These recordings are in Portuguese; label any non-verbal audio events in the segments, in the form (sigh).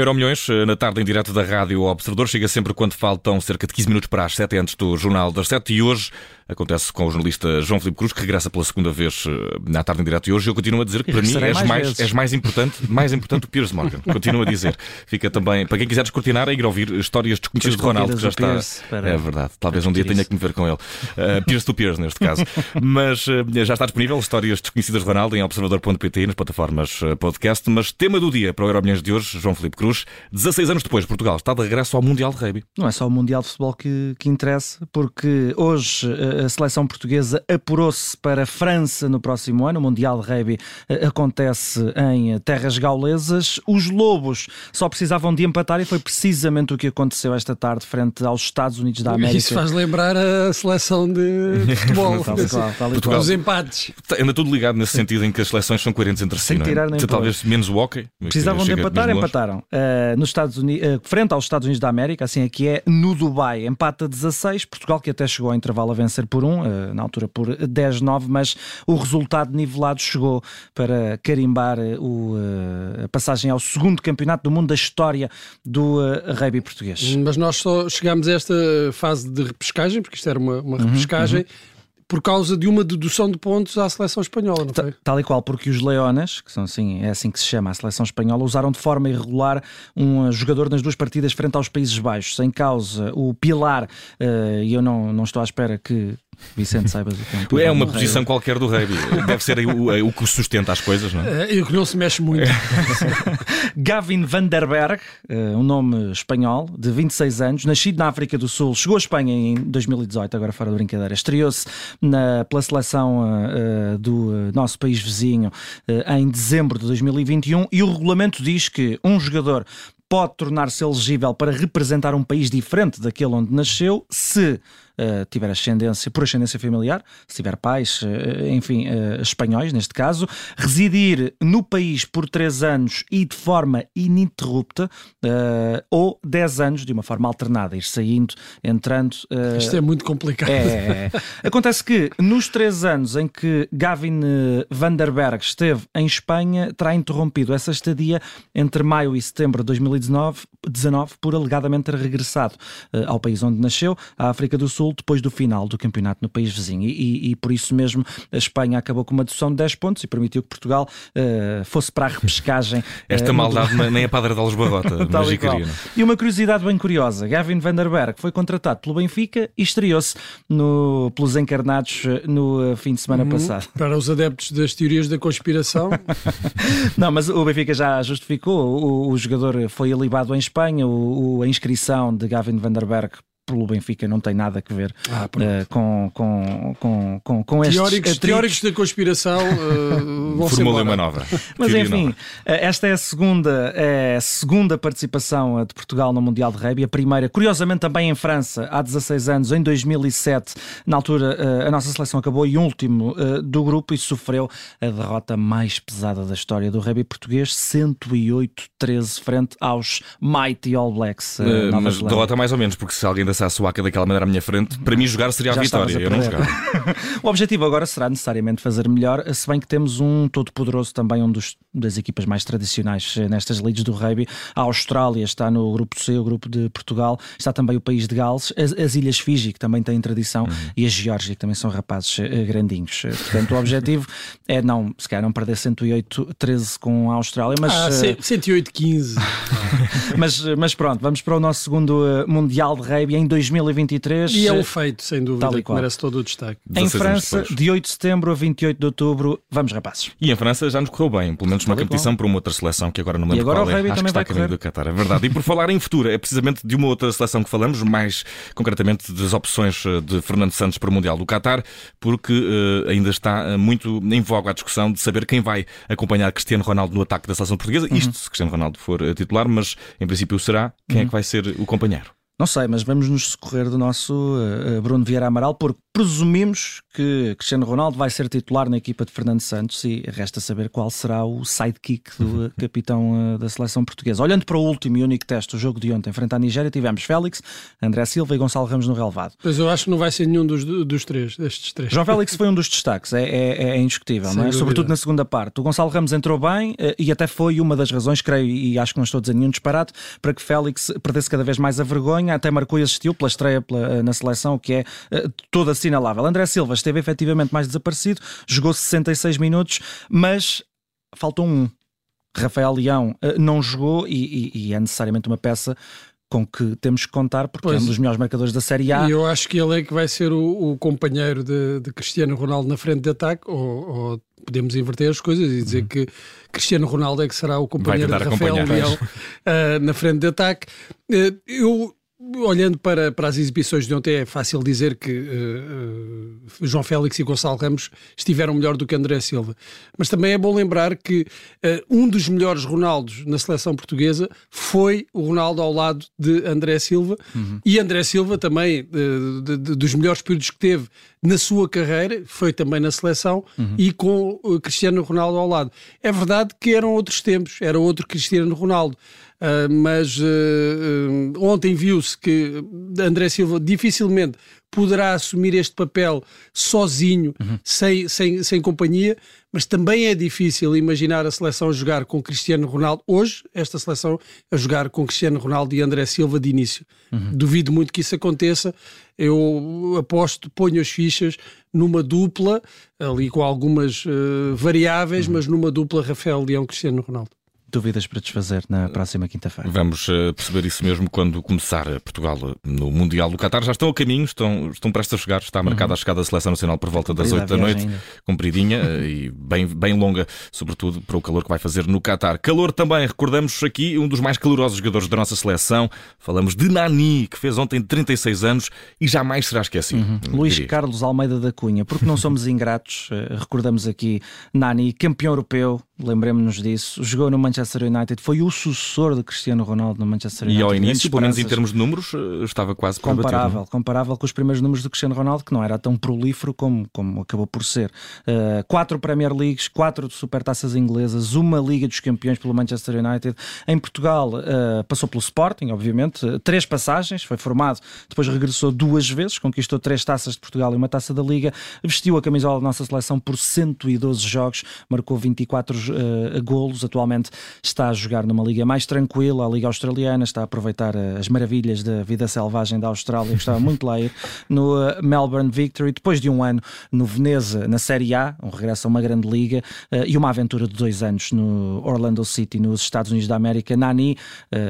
Euro Milhões, eh, na tarde em direto da Rádio Observador, chega sempre quando faltam cerca de 15 minutos para as 7 antes do Jornal das 7 e hoje acontece com o jornalista João Filipe Cruz, que regressa pela segunda vez eh, na tarde em direto e hoje eu continuo a dizer que para mim és mais mais, és mais importante, mais importante o Piers Morgan. Continuo a dizer. Fica também, para quem quiser descortinar, é ir ouvir histórias desconhecidas de Ronaldo, que já está. Pierce É verdade. Talvez um dia tenha que me ver com ele. Uh, Piers to Piers, neste caso. Mas uh, já está disponível histórias desconhecidas de Ronaldo em observador.pt e nas plataformas uh, podcast. Mas tema do dia para o Euro Milhões de hoje, João Filipe Cruz. 16 anos depois, Portugal está de regresso ao Mundial de Rugby. Não é só o Mundial de Futebol que, que interessa, porque hoje eh, a seleção portuguesa apurou-se para a França no próximo ano. O Mundial de Rugby eh, acontece em eh, terras gaulesas. Os Lobos só precisavam de empatar e foi precisamente o que aconteceu esta tarde frente aos Estados Unidos da América. Isso faz lembrar a seleção de (laughs) futebol. Tal tal e qual. (laughs) Os empates. Anda tudo ligado nesse sentido em que as seleções são coerentes entre si. Sem não é? tirar nem pôr. Talvez menos o hockey. Precisavam de empatar, empataram. Uh, nos Estados Unidos, uh, frente aos Estados Unidos da América, assim aqui é, no Dubai, empata 16. Portugal, que até chegou ao intervalo a vencer por um, uh, na altura por 10-9, mas o resultado nivelado chegou para carimbar uh, o, uh, a passagem ao segundo campeonato do mundo da história do rugby português. Mas nós só chegámos a esta fase de repescagem, porque isto era uma, uma repescagem, por causa de uma dedução de pontos à seleção espanhola, não foi? Tal e qual, porque os Leones, que são assim, é assim que se chama a seleção espanhola, usaram de forma irregular um uh, jogador nas duas partidas frente aos Países Baixos, em causa o Pilar, uh, e eu não, não estou à espera que Vicente saiba do que é um É uma posição qualquer do rugby. Deve ser o, o que sustenta as coisas, não é? Eh, E que não se mexe muito. (laughs) Gavin van der Berg, eh, um nome espanhol, de 26 anos, nascido na África do Sul, chegou à Espanha em 2018, agora fora de brincadeira. Estreou-se na- pela seleção eh, eh, do nosso país vizinho eh, em dezembro de 2021 e o regulamento diz que um jogador pode tornar-se elegível para representar um país diferente daquele onde nasceu se eh, tiver ascendência, por ascendência familiar, se tiver pais, eh, enfim, eh, espanhóis neste caso, residir no país por 3 anos e de forma ininterrupta, ou 10 anos de uma forma alternada, ir saindo, entrando. Isto é muito complicado. é, é, é. Acontece que nos três anos em que Gavin eh, van der Berg esteve em Espanha, terá interrompido essa estadia entre maio e setembro de 2019 19, por alegadamente ter regressado ao país onde nasceu, à África do Sul, depois do final do campeonato no país vizinho. E, e- por isso mesmo a Espanha acabou com uma dedução de 10 pontos e permitiu que Portugal eh, fosse para a repescagem. (laughs) Esta no- maldade (laughs) nem a Padre de Alves Barrota, Tal e é? E uma curiosidade bem curiosa: Gavin van der Berg foi contratado pelo Benfica e estreou-se no- pelos encarnados eh, no fim de semana passado. Para os adeptos das teorias da conspiração, (laughs) Não, mas o Benfica já justificou. O, o jogador foi alibado em Espanha. O, o- a inscrição de Gavin van der Berg pelo Benfica não tem nada a ver Ah, eh, com, com, com, com, com estes teóricos, teóricos da conspiração uh, (laughs) vão uma nova. Mas Teoria enfim, nova. eh, esta é a segunda, é a segunda participação de Portugal no Mundial de Rugby. A primeira, curiosamente, também em França, há 16 anos, em 2007. Na altura, a nossa seleção acabou em último do grupo e sofreu a derrota mais pesada da história do rugby português, 108-13, frente aos Mighty All Blacks. Nova mas Zelândia. derrota mais ou menos, porque se alguém dançasse a suaca daquela maneira à minha frente, para mim jogar seria a Já vitória. a Eu não jogava. (laughs) O objetivo agora será necessariamente fazer melhor, se bem que temos um todo-poderoso também, um dos, das equipas mais tradicionais nestas leads do rugby. A Austrália está no grupo C, o grupo de Portugal, está também o país de Gales, as, as Ilhas Fiji, que também têm tradição, e a Geórgia, que também são rapazes eh, grandinhos. Portanto, o objetivo é não, se calhar não perder 108-13 com a Austrália, mas. Ah, eh, 108-15. (laughs) mas, mas pronto, vamos para o nosso segundo eh, Mundial de Rugby em 2023. E é Eh, um feito, sem Tal dúvida, e que merece todo o destaque. em 16 anos França, de 8 de setembro a 28 de outubro. Vamos, rapazes. E em França já nos correu bem, pelo menos uma competição para uma outra seleção que agora não me lembro E agora qual o é. Acho que também está vai a caminho correr. do Qatar, é verdade. E por falar em futuro, é precisamente de uma outra seleção que falamos, mais concretamente das opções eh, de Fernando Santos para o Mundial do Qatar, porque eh, ainda está eh, muito em voga a discussão de saber quem vai acompanhar Cristiano Ronaldo no ataque da seleção portuguesa. Uhum. Isto se Cristiano Ronaldo for eh, titular, mas em princípio será quem é que vai ser o companheiro. Não sei, mas vamos nos socorrer do nosso uh, Bruno Vieira Amaral, porque presumimos que Cristiano Ronaldo vai ser titular na equipa de Fernando Santos e resta saber qual será o sidekick do uh, (laughs) capitão uh, da seleção portuguesa. Olhando para o último e único teste, o jogo de ontem, frente à Nigéria, tivemos Félix, André Silva e Gonçalo Ramos no relevado. Pois eu acho que não vai ser nenhum dos, dos três, destes três. João Félix foi um dos (laughs) destaques, é, é, é indiscutível, é? sobretudo na segunda parte. O Gonçalo Ramos entrou bem e até foi uma das razões, creio, e acho que não estou a dizer nenhum disparate, para que Félix perdesse cada vez mais a vergonha, até marcou e assistiu pela estreia pela, eh, na seleção, que é uh, toda assinalável. André Silva esteve efetivamente mais desaparecido, jogou 66 minutos, mas faltou um. Rafael Leão uh, não jogou e, e, e, é necessariamente uma peça com que temos que contar, porque pois. é um dos melhores marcadores da Série A. E eu acho que ele é que vai ser o, o companheiro de, de, Cristiano Ronaldo na frente de ataque, ou, ou, podemos inverter as coisas e dizer uhum. que Cristiano Ronaldo é que será o companheiro de Rafael Leão uh, (laughs) na frente de ataque. Uh, eu olhando para, para as exibições de ontem, é fácil dizer que uh, uh, João Félix e Gonçalo Ramos estiveram melhor do que André Silva. Mas também é bom lembrar que uh, um dos melhores Ronaldos na seleção portuguesa foi o Ronaldo ao lado de André Silva uhum. e André Silva também, de, de, dos melhores períodos que teve na sua carreira, foi também na seleção uhum. e com Cristiano Ronaldo ao lado. É verdade que eram outros tempos, era outro Cristiano Ronaldo. Uh, mas uh, uh, ontem viu-se que André Silva dificilmente poderá assumir este papel sozinho, uhum. sem, sem, sem companhia, mas também é difícil imaginar a seleção jogar com Cristiano Ronaldo, hoje, esta seleção a jogar com Cristiano Ronaldo e André Silva de início. Uhum. Duvido muito que isso aconteça. Eu aposto, ponho as fichas numa dupla, ali com algumas variáveis, uhum. mas numa dupla Rafael Leão-Cristiano Ronaldo dúvidas para desfazer na próxima quinta-feira. Vamos uh, perceber isso mesmo quando começar Portugal no Mundial do Qatar. Já estão a caminho, estão, estão prestes a chegar. Está marcada uhum. a chegada da Seleção Nacional por volta das 8 da noite, ainda. compridinha (laughs) eh, e bem, bem longa, sobretudo para o calor que vai fazer no Qatar. Calor também, recordamos aqui um dos mais calorosos jogadores da nossa seleção. Falamos de Nani, que fez ontem 36 anos e jamais será esquecido. Uhum. Luís Carlos Almeida da Cunha, porque não somos ingratos, eh, recordamos aqui Nani, campeão europeu, lembremos-nos disso, jogou no Manchester United, foi o sucessor de Cristiano Ronaldo no Manchester United. E ao início, pelo menos em termos de números, eh, estava quase comparável, bater, comparável com os primeiros números do Cristiano Ronaldo, que não era tão prolífero como, como acabou por ser. Uh, quatro Premier Leagues, quatro Supertaças inglesas, uma Liga dos Campeões pelo Manchester United. Em Portugal uh, passou pelo Sporting, obviamente, uh, três passagens, foi formado, depois regressou duas vezes, conquistou três taças de Portugal e uma taça da Liga, vestiu a camisola da nossa seleção por 112 jogos, marcou 24 uh, golos, atualmente está a jogar numa liga mais tranquila, a Liga Australiana, está a aproveitar uh, as maravilhas da vida selvagem da Austrália, gostava muito lá ir, (laughs) no uh, Melbourne Victory, depois de um ano no Veneza, na Série A, um regresso a uma grande liga, e uma aventura de dois anos no Orlando City, nos Estados Unidos da América, Nani,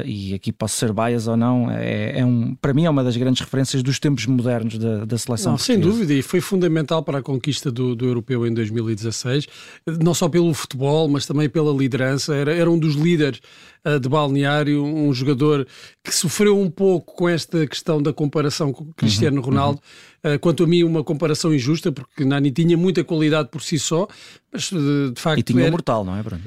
e aqui posso ser bias ou não, é, é, um, para mim é uma das grandes referências dos tempos modernos da, da seleção. Não, sem dúvida, e foi fundamental para a conquista do, do europeu em 2016, não só pelo futebol, mas também pela liderança, era, era um dos líderes uh, de balneário, um jogador que sofreu um pouco com esta questão da comparação com Cristiano uhum, Ronaldo. Uhum. Uh, quanto a mim, uma comparação injusta, porque Nani tinha muita qualidade por si só, mas de, de facto. E tinha era... um mortal, não é, Bruno?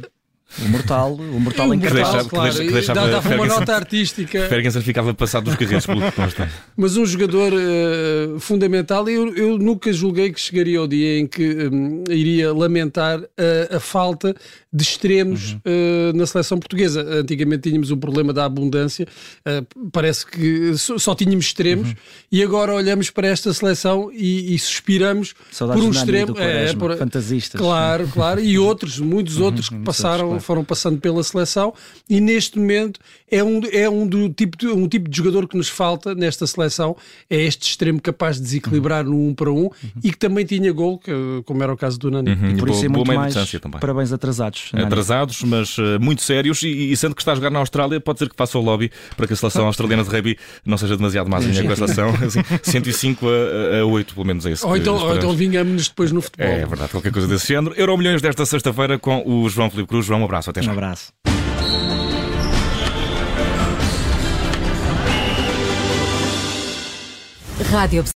O mortal, o mortal em cartaz. Claro, que deixava, dava uma nota artística. Ferguson ficava passado dos carreiros pelo que consta. (laughs) Mas um jogador uh, fundamental, eu, eu nunca julguei que chegaria ao dia em que um, iria lamentar a, a falta de extremos uhum. uh, na seleção portuguesa. Antigamente tínhamos o problema da abundância, uh, parece que só, só tínhamos extremos uhum. e agora olhamos para esta seleção e, e suspiramos Saudades por um extremo. É, por, fantasistas. Claro, claro, e outros, muitos uhum. outros que passaram foram passando pela seleção e neste momento é um, é um, do tipo de, um tipo de jogador que nos falta nesta seleção, é este extremo capaz de desequilibrar no um para um uhum. e que também tinha gol, que, como era o caso do Nani. Uhum. E por isso é muito mais parabéns atrasados. Nani. Atrasados, mas uh, muito sérios e, e, sendo que está a jogar na Austrália, pode ser que faça o lobby para que a seleção australiana de rugby não seja demasiado mázinha com a seleção. (laughs) Assim, 105 a, a 8, pelo menos é isso. Ou então, ou então vingamos-nos depois no futebol. É, é verdade, qualquer coisa desse género. Euro Milhões desta sexta-feira com o João Filipe Cruz. João, um abraço. Até já. Um abraço. Rádio